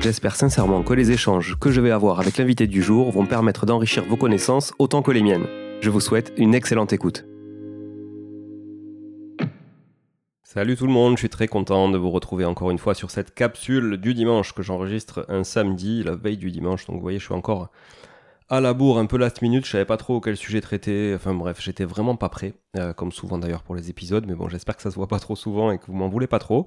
J'espère sincèrement que les échanges que je vais avoir avec l'invité du jour vont permettre d'enrichir vos connaissances autant que les miennes. Je vous souhaite une excellente écoute. Salut tout le monde, je suis très content de vous retrouver encore une fois sur cette capsule du dimanche que j'enregistre un samedi, la veille du dimanche. Donc vous voyez, je suis encore à la bourre, un peu last minute, je savais pas trop quel sujet traiter. Enfin bref, j'étais vraiment pas prêt, euh, comme souvent d'ailleurs pour les épisodes. Mais bon, j'espère que ça se voit pas trop souvent et que vous m'en voulez pas trop.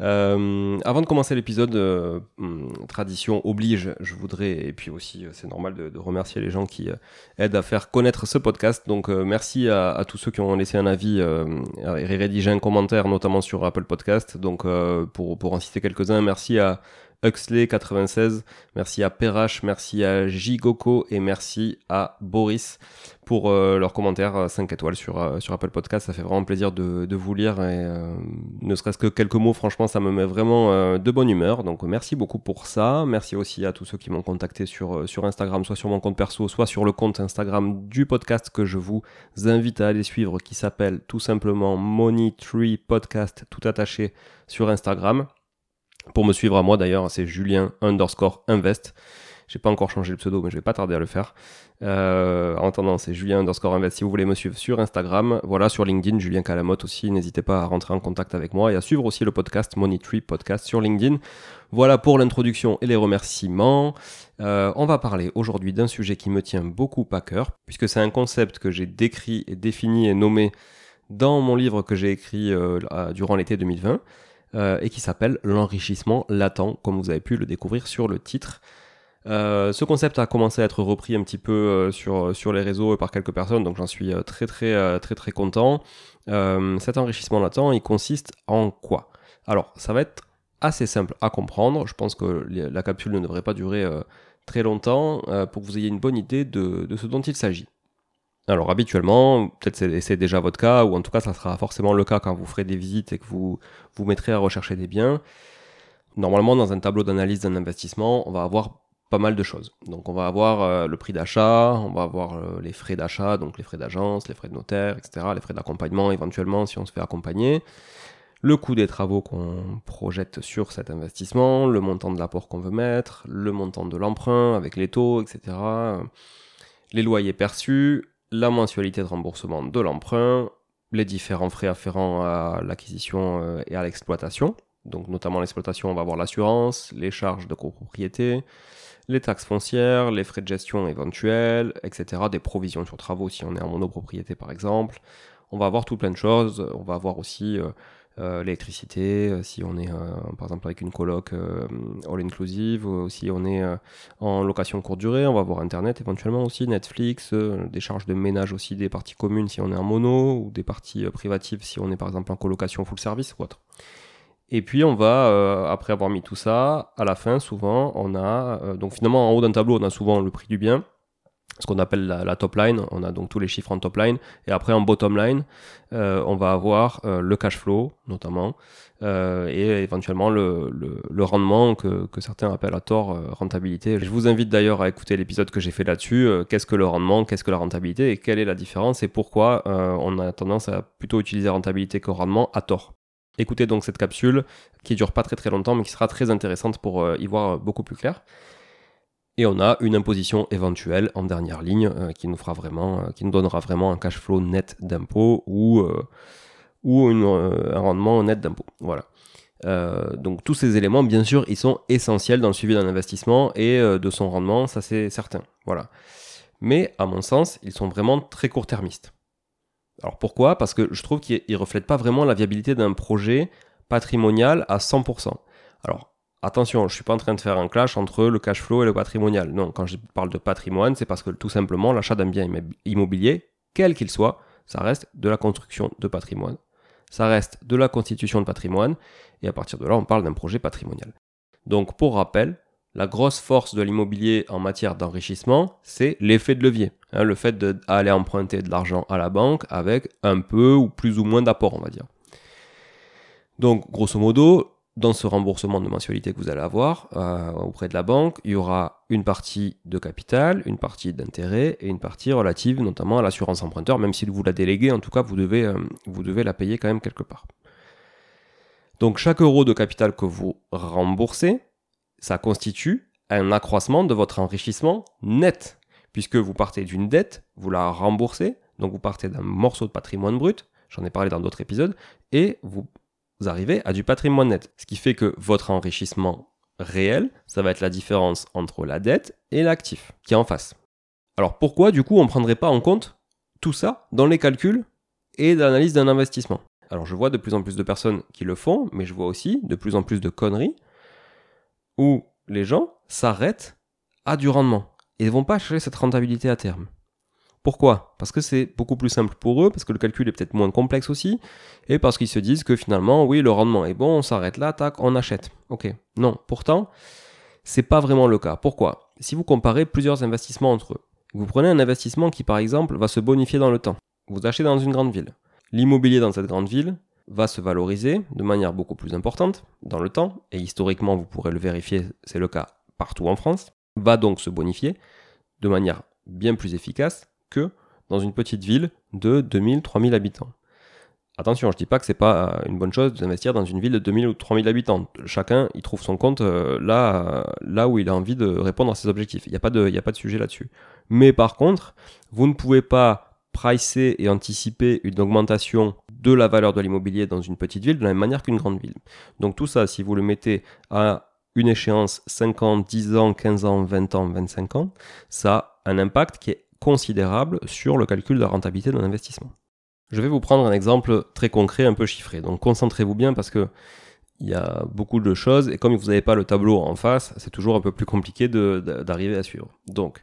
Euh, avant de commencer l'épisode, euh, hum, tradition oblige, je voudrais, et puis aussi euh, c'est normal de, de, remercier les gens qui euh, aident à faire connaître ce podcast. Donc merci à, à, tous ceux qui ont laissé un avis et rédigé un commentaire, notamment sur Apple Podcast. Donc pour, pour en citer quelques-uns, merci à Huxley96, merci à Perrache, merci à Gigoco et merci à Boris pour euh, leurs commentaires 5 étoiles sur, euh, sur Apple Podcast. Ça fait vraiment plaisir de, de vous lire et euh, ne serait-ce que quelques mots, franchement, ça me met vraiment euh, de bonne humeur. Donc merci beaucoup pour ça. Merci aussi à tous ceux qui m'ont contacté sur, euh, sur Instagram, soit sur mon compte perso, soit sur le compte Instagram du podcast que je vous invite à aller suivre qui s'appelle tout simplement Money Tree Podcast tout attaché sur Instagram. Pour me suivre à moi d'ailleurs, c'est Julien underscore invest. J'ai pas encore changé le pseudo, mais je vais pas tarder à le faire. Euh, en attendant, c'est Julien underscore invest si vous voulez me suivre sur Instagram. Voilà, sur LinkedIn, Julien Calamotte aussi. N'hésitez pas à rentrer en contact avec moi et à suivre aussi le podcast Money Tree Podcast sur LinkedIn. Voilà pour l'introduction et les remerciements. Euh, on va parler aujourd'hui d'un sujet qui me tient beaucoup à cœur, puisque c'est un concept que j'ai décrit et défini et nommé dans mon livre que j'ai écrit euh, durant l'été 2020 euh, et qui s'appelle l'enrichissement latent, comme vous avez pu le découvrir sur le titre. Euh, ce concept a commencé à être repris un petit peu euh, sur, sur les réseaux et par quelques personnes, donc j'en suis très très très très content. Cet enrichissement latent, il consiste en quoi? Alors, ça va être assez simple à comprendre. Je pense que la capsule ne devrait pas durer très longtemps pour que vous ayez une bonne idée de, de ce dont il s'agit. Alors habituellement, peut-être c'est déjà votre cas, ou en tout cas ça sera forcément le cas quand vous ferez des visites et que vous vous mettrez à rechercher des biens. Normalement, dans un tableau d'analyse d'un investissement, on va avoir pas mal de choses. Donc on va avoir euh, le prix d'achat, on va avoir euh, les frais d'achat, donc les frais d'agence, les frais de notaire, etc., les frais d'accompagnement éventuellement si on se fait accompagner, le coût des travaux qu'on projette sur cet investissement, le montant de l'apport qu'on veut mettre, le montant de l'emprunt avec les taux, etc., les loyers perçus, la mensualité de remboursement de l'emprunt, les différents frais afférents à l'acquisition euh, et à l'exploitation. Donc notamment l'exploitation, on va avoir l'assurance, les charges de copropriété, les taxes foncières, les frais de gestion éventuels, etc. Des provisions sur travaux si on est en monopropriété par exemple. On va avoir tout plein de choses. On va avoir aussi euh, l'électricité, euh, si on est euh, par exemple avec une coloc euh, all inclusive, ou si on est en location courte durée, on va avoir internet éventuellement aussi, Netflix, des charges de ménage aussi des parties communes si on est en mono, ou des parties privatives si on est par exemple en colocation full service ou autre. Et puis on va, euh, après avoir mis tout ça, à la fin souvent on a, euh, donc finalement en haut d'un tableau on a souvent le prix du bien, ce qu'on appelle la, top line, on a donc tous les chiffres en top line, et après en bottom line euh, on va avoir le cash flow notamment, et éventuellement le, rendement que, certains appellent à tort rentabilité. Je vous invite d'ailleurs à écouter l'épisode que j'ai fait là-dessus, qu'est-ce que le rendement, qu'est-ce que la rentabilité, et quelle est la différence, et pourquoi on a tendance à plutôt utiliser rentabilité que rendement à tort. Écoutez donc cette capsule qui dure pas très très longtemps mais qui sera très intéressante pour euh, y voir beaucoup plus clair. Et on a une imposition éventuelle en dernière ligne euh, qui nous fera vraiment, euh, qui nous donnera vraiment un cash flow net d'impôt ou, euh, ou un rendement net d'impôt. Voilà. donc tous ces éléments, bien sûr, ils sont essentiels dans le suivi d'un investissement et de son rendement, ça c'est certain. Voilà. Mais à mon sens, ils sont vraiment très court-termistes. Alors pourquoi? Parce que je trouve qu'il ne reflète pas vraiment la viabilité d'un projet patrimonial à 100%. Alors attention, je suis pas en train de faire un clash entre le cash flow et le patrimonial. Non, quand je parle de patrimoine, c'est parce que tout simplement l'achat d'un bien immobilier, quel qu'il soit, ça reste de la construction de patrimoine. Ça reste de la constitution de patrimoine et à partir de là, on parle d'un projet patrimonial. Donc pour rappel, La grosse force de l'immobilier en matière d'enrichissement, c'est l'effet de levier. Hein, le fait d'aller emprunter de l'argent à la banque avec un peu ou plus ou moins d'apport, on va dire. Donc, grosso modo, dans ce remboursement de mensualité que vous allez avoir euh, auprès de la banque, il y aura une partie de capital, une partie d'intérêt et une partie relative notamment à l'assurance emprunteur, même si vous la déléguez, en tout cas, vous devez, euh, vous devez la payer quand même quelque part. Donc chaque euro de capital que vous remboursez, ça constitue un accroissement de votre enrichissement net, puisque vous partez d'une dette, vous la remboursez, donc vous partez d'un morceau de patrimoine brut, j'en ai parlé dans d'autres épisodes, et vous arrivez à du patrimoine net. Ce qui fait que votre enrichissement réel, ça va être la différence entre la dette et l'actif qui est en face. Alors pourquoi du coup on ne prendrait pas en compte tout ça dans les calculs et l'analyse d'un investissement? Alors je vois de plus en plus de personnes qui le font, mais je vois aussi de plus en plus de conneries où les gens s'arrêtent à du rendement et ne vont pas chercher cette rentabilité à terme. Pourquoi? Parce que c'est beaucoup plus simple pour eux, parce que le calcul est peut-être moins complexe aussi, et parce qu'ils se disent que finalement, oui, le rendement est bon, on s'arrête là, tac, on achète. Ok. Non, pourtant, c'est pas vraiment le cas. Pourquoi? Si vous comparez plusieurs investissements entre eux, vous prenez un investissement qui, par exemple, va se bonifier dans le temps. Vous achetez dans une grande ville. L'immobilier dans cette grande ville va se valoriser de manière beaucoup plus importante dans le temps, et historiquement, vous pourrez le vérifier, c'est le cas partout en France, va donc se bonifier de manière bien plus efficace que dans une petite ville de 2000-3000 habitants. Attention, je ne dis pas que c'est pas une bonne chose d'investir dans une ville de 2000 ou 3000 habitants. Chacun, il trouve son compte euh, là, là où il a envie de répondre à ses objectifs. Il n'y a, pas de, a pas de sujet là-dessus. Mais par contre, vous ne pouvez pas pricer et anticiper une augmentation de la valeur de l'immobilier dans une petite ville de la même manière qu'une grande ville. Donc tout ça, si vous le mettez à une échéance 5 ans, 10 ans, 15 ans, 20 ans, 25 ans, ça a un impact qui est considérable sur le calcul de la rentabilité d'un investissement. Je vais vous prendre un exemple très concret, un peu chiffré. Donc concentrez-vous bien parce que il y a beaucoup de choses et comme vous n'avez pas le tableau en face, c'est toujours un peu plus compliqué d'arriver à suivre. Donc,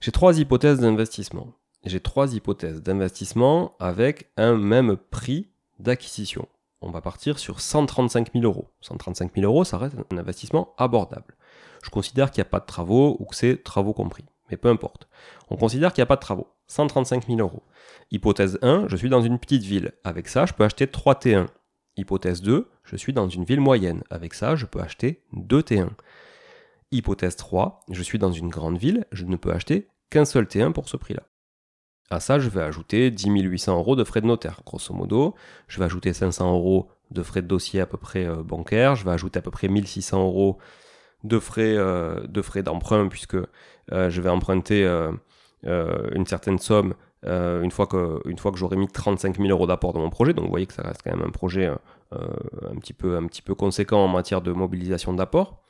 j'ai trois hypothèses d'investissement. J'ai trois hypothèses d'investissement avec un même prix d'acquisition. On va partir sur 135 000 euros. 135 000 euros, ça reste un investissement abordable. Je considère qu'il n'y a pas de travaux ou que c'est travaux compris mais peu importe. On considère qu'il n'y a pas de travaux. 135 000 euros. Hypothèse 1, je suis dans une petite ville. Avec ça, je peux acheter 3 T1. Hypothèse 2, je suis dans une ville moyenne. Avec ça, je peux acheter 2 T1. Hypothèse 3, je suis dans une grande ville, je ne peux acheter qu'un seul T1 pour ce prix-là. À ça, je vais ajouter 10 800 euros de frais de notaire, grosso modo. Je vais ajouter 500 euros de frais de dossier à peu près euh, bancaire. Je vais ajouter à peu près 1600 euros de frais euh, de frais d'emprunt puisque euh, je vais emprunter euh, une certaine somme une fois que une fois que j'aurai mis 35 000 euros d'apport dans mon projet. Donc vous voyez que ça reste quand même un projet un petit peu un petit peu conséquent en matière de mobilisation d'apport.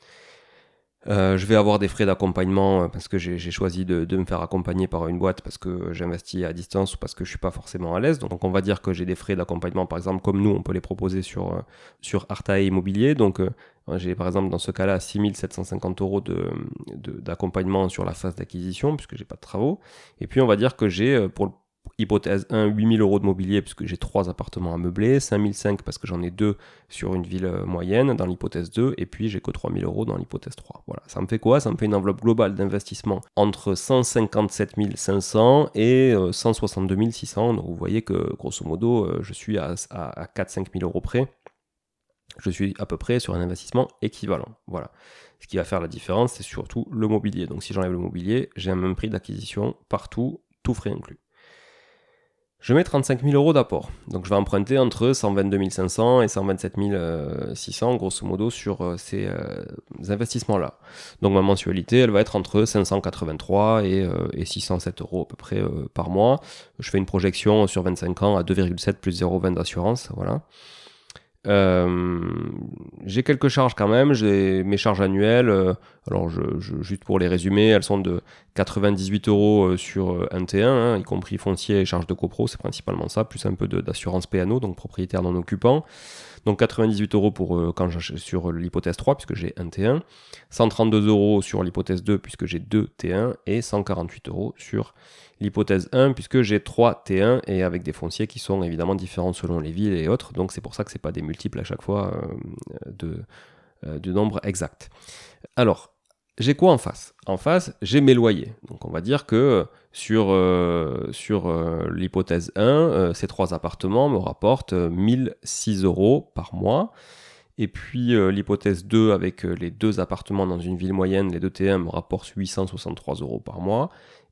Euh, je vais avoir des frais d'accompagnement euh, parce que j'ai choisi de, me faire accompagner par une boîte parce que j'investis à distance ou parce que je suis pas forcément à l'aise. Donc on va dire que j'ai des frais d'accompagnement par exemple comme nous on peut les proposer sur, euh, sur Artae Immobilier. Donc j'ai par exemple dans ce cas-là 6750 euros d'accompagnement de, sur la phase d'acquisition puisque j'ai pas de travaux. Et puis on va dire que j'ai pour Hypothèse 1, 8000 euros de mobilier puisque j'ai 3 appartements à meubler, 5005 parce que j'en ai 2 sur une ville euh, moyenne dans l'hypothèse 2, et puis j'ai que 3000 euros dans l'hypothèse 3. Voilà, ça me fait quoi? Ça me fait une enveloppe globale d'investissement entre 157 500 et 162 euh, 600. Donc vous voyez que grosso modo, euh, je suis à, à, 4-5 000 euros près. Je suis à peu près sur un investissement équivalent. Voilà. Ce qui va faire la différence, c'est surtout le mobilier. Donc si j'enlève le mobilier, j'ai un même prix d'acquisition partout, tout frais inclus. Je mets 35 000 euros d'apport. Donc je vais emprunter entre 122 500 et 127 600, grosso modo, sur euh, ces euh, investissements-là. Donc ma mensualité, elle va être entre 583 et, 607 euh, euros à peu près par mois. Je fais une projection sur 25 ans à 2,7 plus 0,20 d'assurance. Voilà. Euh, j'ai quelques charges quand même, j'ai mes charges annuelles, euh, alors je, juste pour les résumer, elles sont de 98 euros euh, sur un T1, hein, y compris foncier et charges de copro, c'est principalement ça, plus un peu d'assurance PNO, donc propriétaire non occupant. Donc 98 euros pour sur l'hypothèse 3 puisque j'ai un T1, 132 euros sur l'hypothèse 2 puisque j'ai 2 T1 et 148 euros sur l'hypothèse 1 puisque j'ai 3 T1 et avec des fonciers qui sont évidemment différents selon les villes et autres. Donc c'est pour ça que c'est pas des multiples à chaque fois euh, de, euh, du nombre exact. Alors, j'ai quoi en face? En face, j'ai mes loyers. Donc on va dire que sur, euh, sur l'hypothèse 1, euh, ces trois appartements me rapportent 1006 euros par mois. Et puis l'hypothèse 2, avec les deux appartements dans une ville moyenne, les deux T1 me rapportent 863 euros par mois.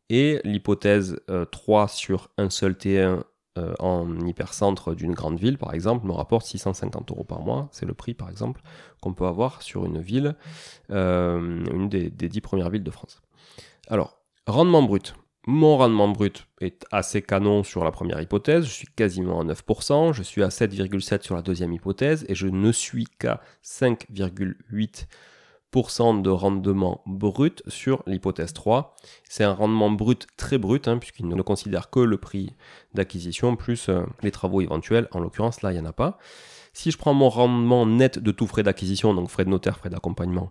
Et l'hypothèse 3 sur un seul T1 euh, en hypercentre d'une grande ville, par exemple, me rapporte 650 euros par mois. C'est le prix, par exemple, qu'on peut avoir sur une ville, euh, une des, des 10 premières villes de France. Alors, rendement brut. Mon rendement brut est assez canon sur la première hypothèse, je suis quasiment à 9%, je suis à 7,7 sur la deuxième hypothèse et je ne suis qu'à 5,8 de rendement brut sur l'hypothèse 3. C'est un rendement brut très brut, hein, puisqu'il ne considère que le prix d'acquisition plus euh, les travaux éventuels. En l'occurrence, là, il n'y en a pas. Si je prends mon rendement net de tout frais d'acquisition, donc frais de notaire, frais d'accompagnement,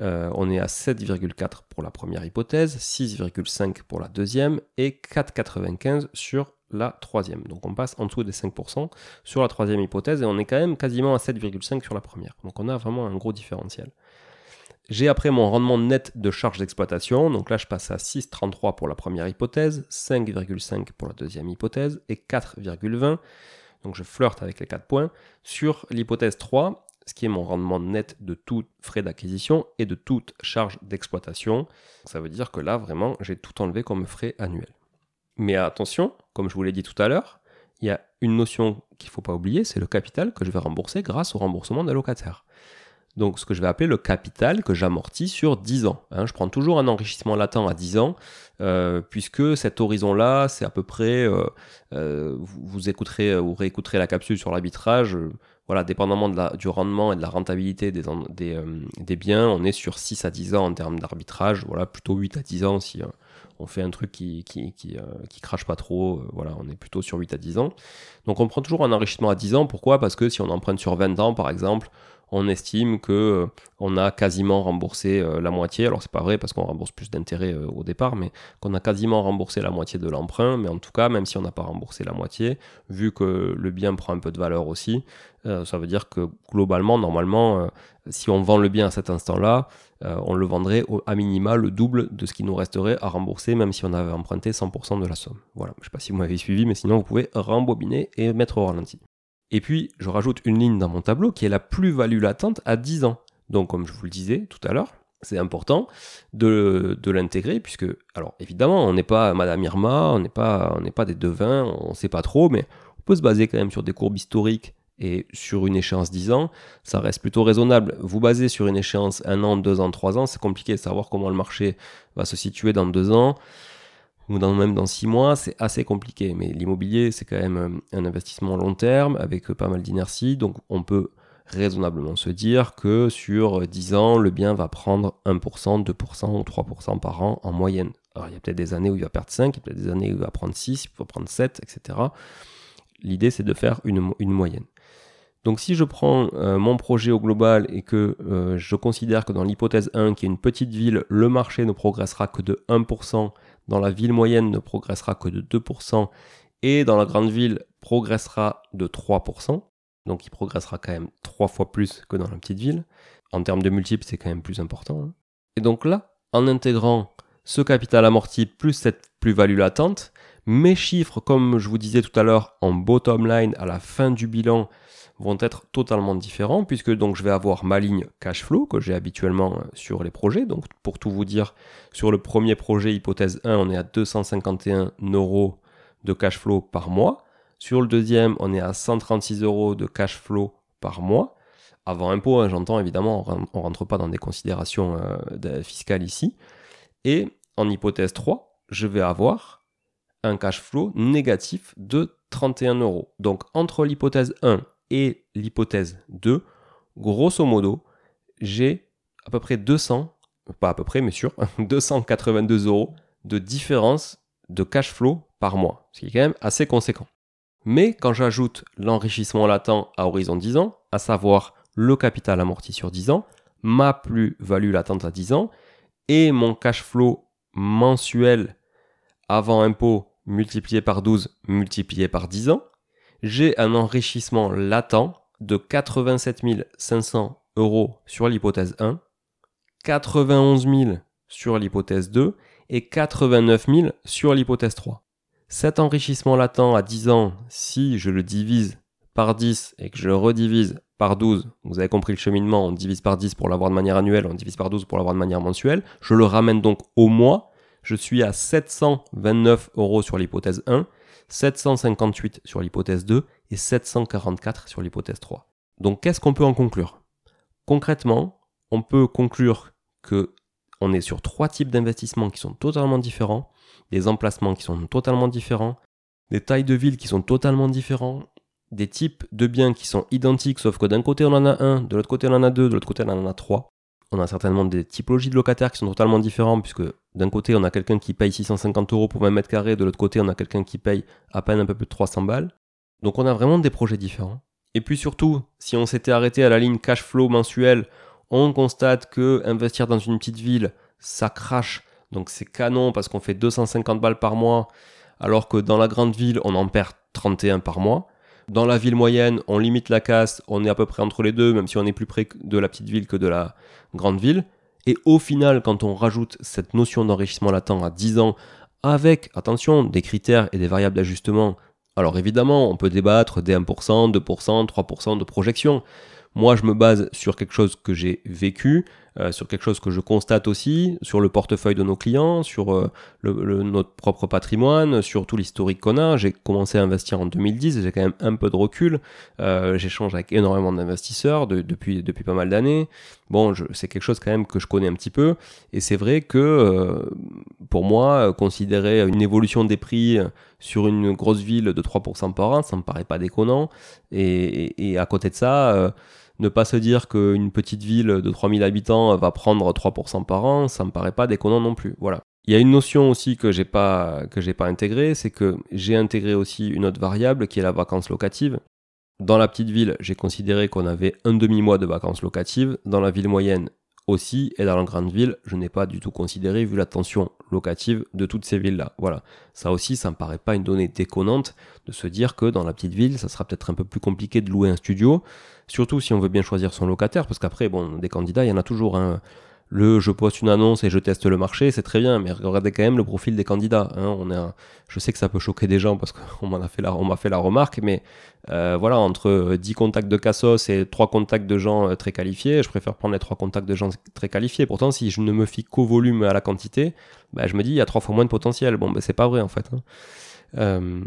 euh, on est à 7,4 pour la première hypothèse, 6,5 pour la deuxième et 4,95 sur la troisième. Donc on passe en dessous des 5% sur la troisième hypothèse et on est quand même quasiment à 7,5 sur la première. Donc on a vraiment un gros différentiel. J'ai après mon rendement net de charge d'exploitation, donc là je passe à 6,33 pour la première hypothèse, 5,5 pour la deuxième hypothèse et 4,20, donc je flirte avec les 4 points, sur l'hypothèse 3, ce qui est mon rendement net de tout frais d'acquisition et de toute charge d'exploitation. Ça veut dire que là vraiment j'ai tout enlevé comme frais annuels. Mais attention, comme je vous l'ai dit tout à l'heure, il y a une notion qu'il ne faut pas oublier, c'est le capital que je vais rembourser grâce au remboursement des locataires donc ce que je vais appeler le capital que j'amortis sur 10 ans. Hein. je prends toujours un enrichissement latent à 10 ans, euh, puisque cet horizon-là, c'est à peu près, euh, euh, vous, écouterez ou réécouterez la capsule sur l'arbitrage, voilà, dépendamment du rendement et de la rentabilité des, biens, on est sur 6 à 10 ans en termes d'arbitrage, voilà, plutôt 8 à 10 ans si on fait un truc qui, qui, qui, qui crache pas trop, voilà, on est plutôt sur 8 à 10 ans. Donc on prend toujours un enrichissement à 10 ans, pourquoi? Parce que si on emprunte sur 20 ans par exemple, on estime que euh, on a quasiment remboursé euh, la moitié. Alors c'est pas vrai parce qu'on rembourse plus d'intérêts euh, au départ, mais qu'on a quasiment remboursé la moitié de l'emprunt. Mais en tout cas, même si on n'a pas remboursé la moitié, vu que le bien prend un peu de valeur aussi, ça veut dire que globalement, normalement, si on vend le bien à cet instant-là, on le vendrait à minima le double de ce qui nous resterait à rembourser, même si on avait emprunté 100% de la somme. Voilà, je sais pas si vous m'avez suivi, mais sinon vous pouvez rembobiner et mettre au ralenti. Et puis, je rajoute une ligne dans mon tableau qui est la plus-value latente à 10 ans. Donc, comme je vous le disais tout à l'heure, c'est important de, l'intégrer, puisque, alors évidemment, on n'est pas Madame Irma, on n'est pas, on pas des devins, on ne sait pas trop, mais on peut se baser quand même sur des courbes historiques et sur une échéance 10 ans, ça reste plutôt raisonnable. Vous basez sur une échéance 1 an, 2 ans, 3 ans, c'est compliqué de savoir comment le marché va se situer dans 2 ans ou dans, même dans six mois, c'est assez compliqué. Mais l'immobilier, c'est quand même euh, un investissement long terme avec euh, pas mal d'inertie. Donc on peut raisonnablement se dire que sur 10 ans, le bien va prendre 1%, 2% ou 3% par an en moyenne. Alors il y a peut-être des années où il va perdre 5, il y a peut-être des années où il va prendre 6, il va prendre 7, etc. L'idée, c'est de faire une, une, moyenne. Donc si je prends euh, mon projet au global et que je considère que dans l'hypothèse 1, qui est une petite ville, le marché ne progressera que de 1%, dans la ville moyenne ne progressera que de 2%, et dans la grande ville progressera de 3%, donc il progressera quand même 3 fois plus que dans la petite ville. En termes de multiples, c'est quand même plus important. Hein. Et donc là, en intégrant ce capital amorti plus cette plus-value latente, mes chiffres, comme je vous disais tout à l'heure, en bottom line à la fin du bilan, vont être totalement différents puisque donc je vais avoir ma ligne cash flow que j'ai habituellement euh, sur les projets. Donc pour tout vous dire, sur le premier projet hypothèse 1, on est à 251 euros de cash flow par mois. Sur le deuxième, on est à 136 euros de cash flow par mois. Avant impôt, hein, j'entends évidemment, on rentre pas dans des considérations euh, fiscales ici. Et en hypothèse 3, je vais avoir un cash flow négatif de 31 euros. Donc entre l'hypothèse 1 et l'hypothèse 2, grosso modo, j'ai à peu près 200, pas à peu près, mais sûr, 282 euros de différence de cash flow par mois, ce qui est quand même assez conséquent. Mais quand j'ajoute l'enrichissement latent à horizon 10 ans, à savoir le capital amorti sur 10 ans, ma plus-value latente à 10 ans, et mon cash flow mensuel avant impôt multiplié par 12 multiplié par 10 ans, j'ai un enrichissement latent de 87 500 euros sur l'hypothèse 1, 91 000 sur l'hypothèse 2 et 89 000 sur l'hypothèse 3. Cet enrichissement latent à 10 ans, si je le divise par 10 et que je le redivise par 12, vous avez compris le cheminement, on divise par 10 pour l'avoir de manière annuelle, on divise par 12 pour l'avoir de manière mensuelle, je le ramène donc au mois, je suis à 729 euros sur l'hypothèse 1, 758 sur l'hypothèse 2 et 744 sur l'hypothèse 3. Donc qu'est-ce qu'on peut en conclure? Concrètement, on peut conclure que on est sur trois types d'investissements qui sont totalement différents, des emplacements qui sont totalement différents, des tailles de villes qui sont totalement différents, des types de biens qui sont identiques, sauf que d'un côté on en a un, de l'autre côté on en a deux, de l'autre côté on en a trois. On a certainement des typologies de locataires qui sont totalement différents, puisque d'un côté on a quelqu'un qui paye 650 euros pour 20 mètres carrés, de l'autre côté on a quelqu'un qui paye à peine un peu plus de 300 balles. Donc on a vraiment des projets différents. Et puis surtout, si on s'était arrêté à la ligne cash flow mensuel, on constate que investir dans une petite ville, ça crache. Donc c'est canon parce qu'on fait 250 balles par mois, alors que dans la grande ville, on en perd 31 par mois. Dans la ville moyenne, on limite la casse, on est à peu près entre les deux, même si on est plus près de la petite ville que de la grande ville. Et au final, quand on rajoute cette notion d'enrichissement latent à 10 ans, avec, attention, des critères et des variables d'ajustement, alors évidemment, on peut débattre des 1%, 2%, 3% de projection. Moi, je me base sur quelque chose que j'ai vécu, euh, sur quelque chose que je constate aussi, sur le portefeuille de nos clients, sur euh, le, notre propre patrimoine, sur tout l'historique qu'on a. J'ai commencé à investir en 2010, j'ai quand même un peu de recul. Euh, J'échange avec énormément d'investisseurs depuis, depuis pas mal d'années. Bon, c'est quelque chose quand même que je connais un petit peu. Et c'est vrai que euh, pour moi, considérer une évolution des prix sur une grosse ville de 3% par an, ça me paraît pas déconnant. Et, et à côté de ça, ne pas se dire qu'une petite ville de 3000 habitants va prendre 3% par an, ça me paraît pas déconnant non plus. Voilà. Il y a une notion aussi que j'ai pas que j'ai pas intégrée, c'est que j'ai intégré aussi une autre variable qui est la vacance locative. Dans la petite ville, j'ai considéré qu'on avait un demi-mois de vacances locatives. Dans la ville moyenne aussi, et dans la grande ville, je n'ai pas du tout considéré vu la tension locative de toutes ces villes-là. Voilà. Ça aussi, ça me paraît pas une donnée déconnante de se dire que dans la petite ville, ça sera peut-être un peu plus compliqué de louer un studio. Surtout si on veut bien choisir son locataire, parce qu'après, bon, des candidats, il y en a toujours. Hein. Le je poste une annonce et je teste le marché, c'est très bien, mais regardez quand même le profil des candidats. Hein. On est Je sais que ça peut choquer des gens parce qu'on m'a fait, la... Fait la remarque, mais euh, voilà, entre 10 contacts de Cassos et 3 contacts de gens euh, très qualifiés, je préfère prendre les 3 contacts de gens très qualifiés. Pourtant, si je ne me fie qu'au volume à la quantité, bah, je me dis, il y a 3 fois moins de potentiel. Bon, ben c'est pas vrai en fait. Hein. Euh,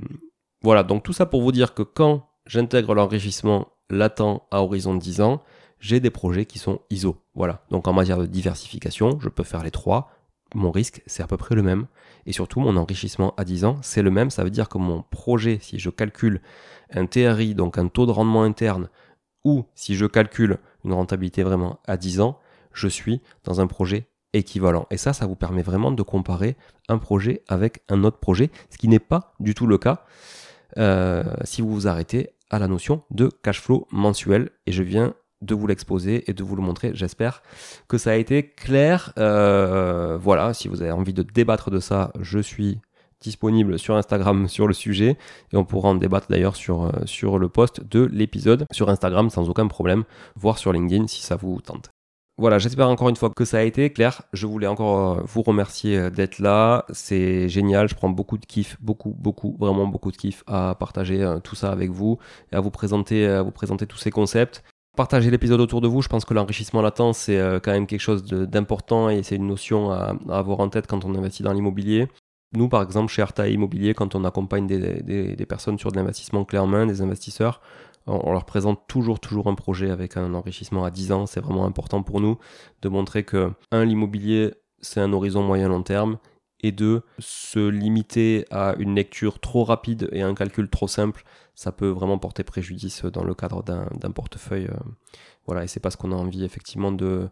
voilà, donc tout ça pour vous dire que quand j'intègre l'enrichissement latent à horizon de 10 ans, j'ai des projets qui sont ISO. Voilà. Donc en matière de diversification, je peux faire les trois. Mon risque, c'est à peu près le même. Et surtout, mon enrichissement à 10 ans, c'est le même. Ça veut dire que mon projet, si je calcule un TRI, donc un taux de rendement interne, ou si je calcule une rentabilité vraiment à 10 ans, je suis dans un projet équivalent. Et ça, ça vous permet vraiment de comparer un projet avec un autre projet, ce qui n'est pas du tout le cas euh, si vous vous arrêtez à la notion de cash flow mensuel. Et je viens de vous l'exposer et de vous le montrer. J'espère que ça a été clair. Euh, voilà, si vous avez envie de débattre de ça, je suis disponible sur Instagram sur le sujet et on pourra en débattre d'ailleurs sur, euh, sur le post de l'épisode sur Instagram sans aucun problème, voire sur LinkedIn si ça vous tente. Voilà, j'espère encore une fois que ça a été clair. Je voulais encore euh, vous remercier d'être là. C'est génial. Je prends beaucoup de kiff, beaucoup, beaucoup, vraiment beaucoup de kiff à partager tout ça avec vous et à vous présenter, à vous présenter tous ces concepts. Partagez l'épisode autour de vous. Je pense que l'enrichissement latent, c'est quand même quelque chose d'important et c'est une notion à, avoir en tête quand on investit dans l'immobilier. Nous, par exemple, chez Arta Immobilier, quand on accompagne des personnes sur de l'investissement clé en main, des investisseurs, on leur présente toujours, toujours un projet avec un enrichissement à 10 ans. C'est vraiment important pour nous de montrer que, un, l'immobilier, c'est un horizon moyen-long terme. Et deux, se limiter à une lecture trop rapide et un calcul trop simple, ça peut vraiment porter préjudice dans le cadre d'un portefeuille. Euh, voilà, et c'est parce qu'on a envie effectivement de,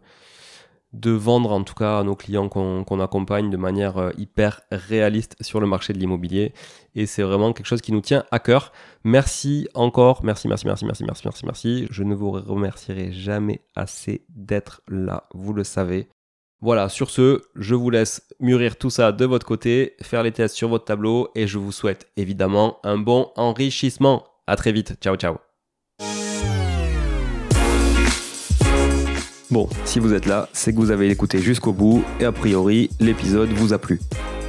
de vendre en tout cas à nos clients qu'on accompagne de manière euh, hyper réaliste sur le marché de l'immobilier. Et c'est vraiment quelque chose qui nous tient à cœur. Merci encore, merci, merci, merci, merci, merci, merci, merci. Je ne vous remercierai jamais assez d'être là, vous le savez. Voilà, sur ce, je vous laisse mûrir tout ça de votre côté, faire les tests sur votre tableau et je vous souhaite évidemment un bon enrichissement. À très vite, ciao ciao. Bon, si vous êtes là, c'est que vous avez écouté jusqu'au bout et a priori, l'épisode vous a plu.